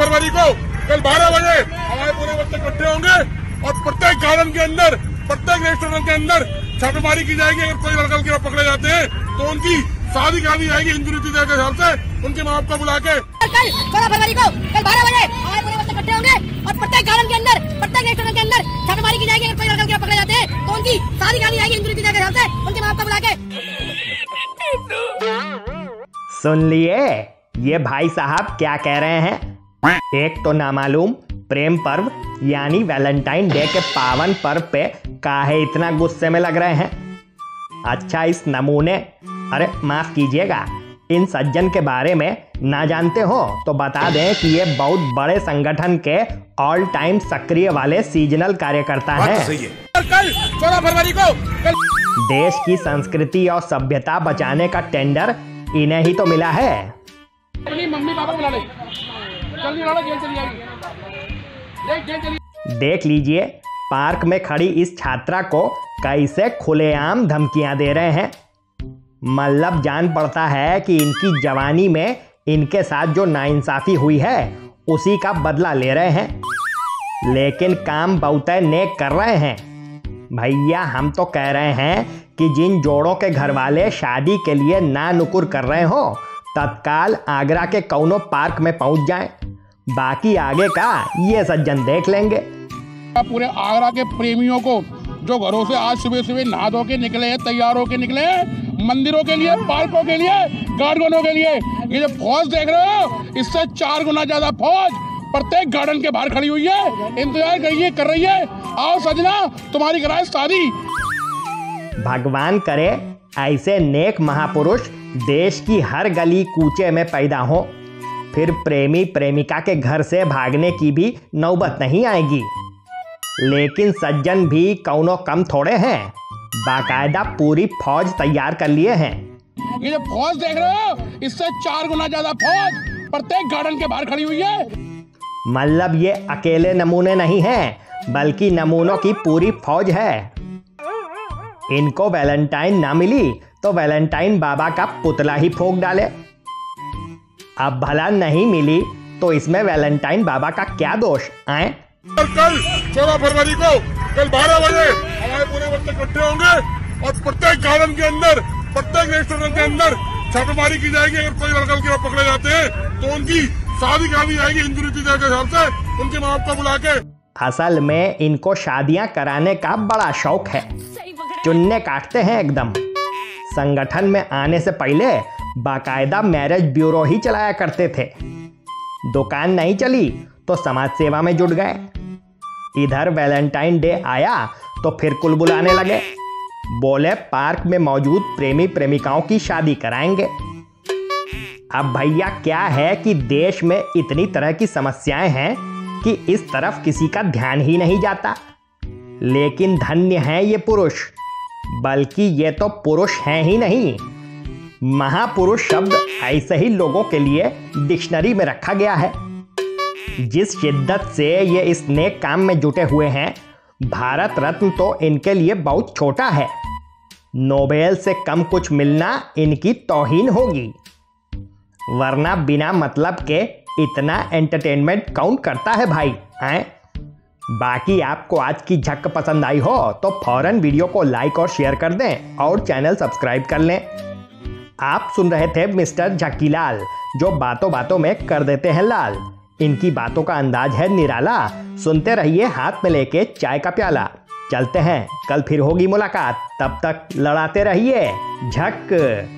फरवरी को कल 12 बजे हमारे पूरे बच्चे इकट्ठे होंगे और प्रत्येक गार्डन के अंदर प्रत्येक रेस्टोरेंट के अंदर छापेमारी की जाएगी। अगर कोई लड़का लड़की पकड़े जाते हैं तो उनकी शादी दी जाएगी हिंदू रीति के हिसाब से उनके माँ बाप को बुला के। कल सोलह फरवरी को कल बारह बजे हमारे पूरे बच्चे इकट्ठे होंगे और प्रत्येक गार्डन के अंदर प्रत्येक रेस्टोरेंट के अंदर छापेमारी की जाएगी। अगर कोई लड़का लड़की पकड़े जाते हैं तो उनकी शादी करा दी जाएगी हिंदू रीति के हिसाब से उनके माँ बाप को बुला के। सुन लिए? ये भाई साहब क्या कह रहे हैं? एक तो नामालूम प्रेम पर्व यानी वैलेंटाइन डे के पावन पर्व पे काहे इतना गुस्से में लग रहे हैं? अच्छा इस नमूने। अरे माफ़ कीजिएगा इन सज्जन के बारे में ना जानते हो तो बता दें कि ये बहुत बड़े संगठन के ऑल टाइम सक्रिय वाले सीजनल कार्यकर्ता हैं। कल सोलह फरवरी को कल। देश की संस्कृति और सभ्यता बचाने का टेंडर इन्हें ही तो मिला है। अपनी मम्मी पापा बुला ले। देख लीजिए, पार्क में खड़ी इस छात्रा को कैसे खुलेआम धमकियाँ दे रहे हैं। मतलब जान पड़ता है कि इनकी जवानी में इनके साथ जो नाइंसाफी हुई है, उसी का बदला ले रहे हैं। लेकिन काम बहुत नेक कर रहे हैं। भैया, हम तो कह रहे हैं कि जिन जोड़ों के घर वाले शादी के लिए ना नुकुर कर रहे हो, तत्काल आगरा के कौनो पार्क में पहुँच जाएँ। बाकी आगे का ये सज्जन देख लेंगे। पूरे आगरा के प्रेमियों को जो घरों से आज सुबह सुबह नहा धो के निकले हैं तैयार होके निकले हैं मंदिरों के लिए पार्कों के लिए गार्डनों के लिए ये जो फौज देख रहे हो इससे चार गुना ज़्यादा फौज प्रत्येक गार्डन के बाहर खड़ी हुई है इंतज़ार करिए कर रही है। आओ सजना तुम्हारी कराए शादी भगवान करे ऐसे नेक महापुरुष देश की हर गली कूचे में पैदा हो। फिर प्रेमी प्रेमिका के घर से भागने की भी नौबत नहीं आएगी। लेकिन सज्जन भी कौनो कम थोड़े हैं। बाकायदा पूरी फौज तैयार कर लिए हैं। ये जो फौज देख रहे हो इससे चार गुना ज़्यादा फौज प्रत्येक गार्डन के बाहर खड़ी हुई है। मतलब ये अकेले नमूने नहीं हैं बल्कि नमूनों की पूरी फौज है। इनको वैलेंटाइन ना मिली तो वैलेंटाइन बाबा का पुतला ही फूक डाले। अब भला नहीं मिली तो इसमें वैलेंटाइन बाबा का क्या दोष आए? और कल सोलह फरवरी को कल 12 बजे हमारे पूरे बच्चे इकट्ठे होंगे और प्रत्येक गार्डन के अंदर प्रत्येक रेस्टोरेंट के अंदर छापेमारी की जाएगी अगर कोई लड़का लड़की पकड़े जाते हैं तो उनकी शादी करा दी जाएगी हिंदू रीति के हिसाब से उनके माँ बाप को बुला के। असल में इनको शादियाँ कराने का बड़ा शौक है। चुन्ने काटते हैं एकदम। संगठन में आने से पहले बाकायदा मैरिज ब्यूरो ही चलाया करते थे। दुकान नहीं चली तो समाज सेवा में जुट गए। इधर वैलेंटाइन डे आया तो फिर कुल बुलाने लगे। बोले, पार्क में मौजूद प्रेमी प्रेमिकाओं की शादी कराएँगे। अब भैया, क्या है कि देश में इतनी तरह की समस्याएँ हैं कि इस तरफ़ किसी का ध्यान ही नहीं जाता। लेकिन धन्य हैं ये पुरुष, बल्कि ये तो पुरुष हैं ही नहीं। महापुरुष शब्द ऐसे ही लोगों के लिए डिक्शनरी में रखा गया है। जिस शिद्दत से ये इस नेक काम में जुटे हुए हैं, भारत रत्न तो इनके लिए बहुत छोटा है। नोबेल से कम कुछ मिलना इनकी तौहीन होगी। वरना बिना मतलब के इतना एंटरटेनमेंट काउंट करता है भाई, हैं? बाकी आपको आज की झक पसंद आई हो तो फ़ौरन वीडियो को लाइक और शेयर कर दें और चैनल सब्सक्राइब कर लें। आप सुन रहे थे मिस्टर झक्कीलाल जो बातों बातों में कर देते हैं लाल। इनकी बातों का अंदाज है निराला। सुनते रहिए हाथ में लेके चाय का प्याला। चलते हैं, कल फिर होगी मुलाकात। तब तक लड़ाते रहिए। झक।